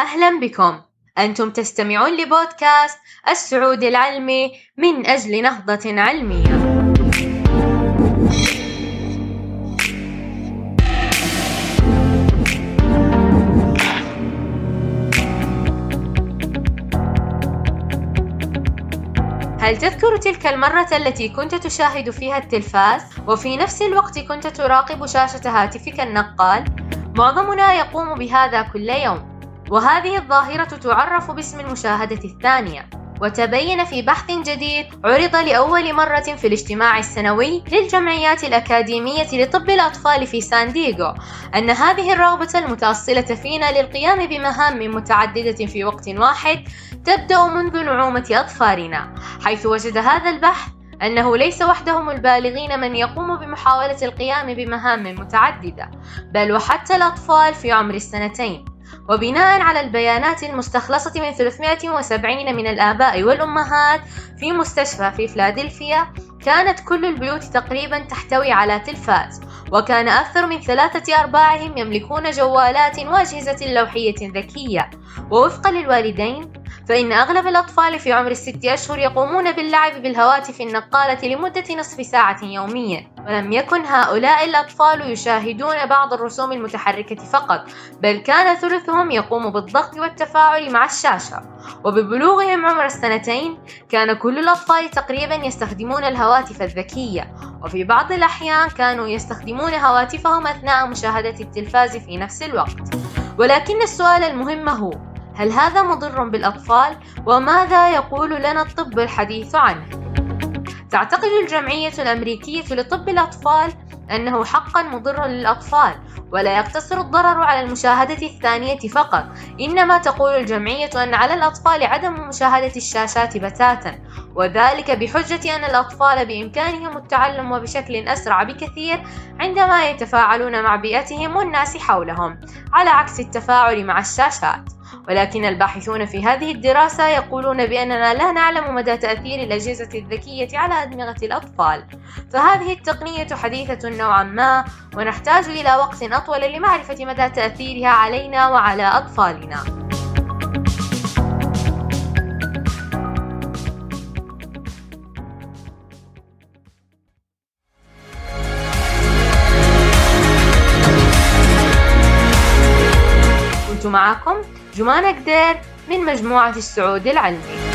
أهلا بكم. أنتم تستمعون لبودكاست السعودي العلمي من أجل نهضة علمية. هل تذكر تلك المرة التي كنت تشاهد فيها التلفاز؟ وفي نفس الوقت كنت تراقب شاشة هاتفك النقال؟ معظمنا يقوم بهذا كل يوم. وهذه الظاهرة تعرف باسم المشاهدة الثانية. وتبين في بحث جديد عرض لأول مرة في الاجتماع السنوي للجمعيات الأكاديمية لطب الأطفال في سان دييغو أن هذه الرغبة المتأصلة فينا للقيام بمهام متعددة في وقت واحد تبدأ منذ نعومة أطفالنا حيث وجد هذا البحث أنه ليس وحدهم البالغين من يقوم بمحاولة القيام بمهام متعددة بل وحتى الأطفال في عمر السنتين. وبناء على البيانات المستخلصة من 370 من الآباء والأمهات في مستشفى في فلادلفيا كانت كل البيوت تقريبا تحتوي على تلفاز وكان أكثر من ثلاثة أرباعهم يملكون جوالات وأجهزة لوحية ذكية. ووفقا للوالدين فإن أغلب الأطفال في عمر الست أشهر يقومون باللعب بالهواتف النقالة لمدة نصف ساعة يوميا ولم يكن هؤلاء الأطفال يشاهدون بعض الرسوم المتحركة فقط بل كان ثلثهم يقوم بالضغط والتفاعل مع الشاشة. وببلوغهم عمر السنتين كان كل الأطفال تقريبا يستخدمون الهواتف الذكية. وفي بعض الأحيان كانوا يستخدمون هواتفهم أثناء مشاهدة التلفاز في نفس الوقت. ولكن السؤال المهم هو هل هذا مضر بالأطفال؟ وماذا يقول لنا الطب الحديث عنه؟ تعتقد الجمعية الأمريكية لطب الأطفال أنه حقا مضر للأطفال ولا يقتصر الضرر على المشاهدة الثانية فقط إنما تقول الجمعية أن على الأطفال عدم مشاهدة الشاشات بتاتا وذلك بحجة أن الأطفال بإمكانهم التعلم وبشكل أسرع بكثير عندما يتفاعلون مع بيئتهم والناس حولهم على عكس التفاعل مع الشاشات ولكن الباحثون في هذه الدراسة يقولون بأننا لا نعلم مدى تأثير الأجهزة الذكية على أدمغة الأطفال. فهذه التقنية حديثة نوعا ما ونحتاج إلى وقت أطول لمعرفة مدى تأثيرها علينا وعلى أطفالنا. معكم جمانة قدير من مجموعة السعود العلمي.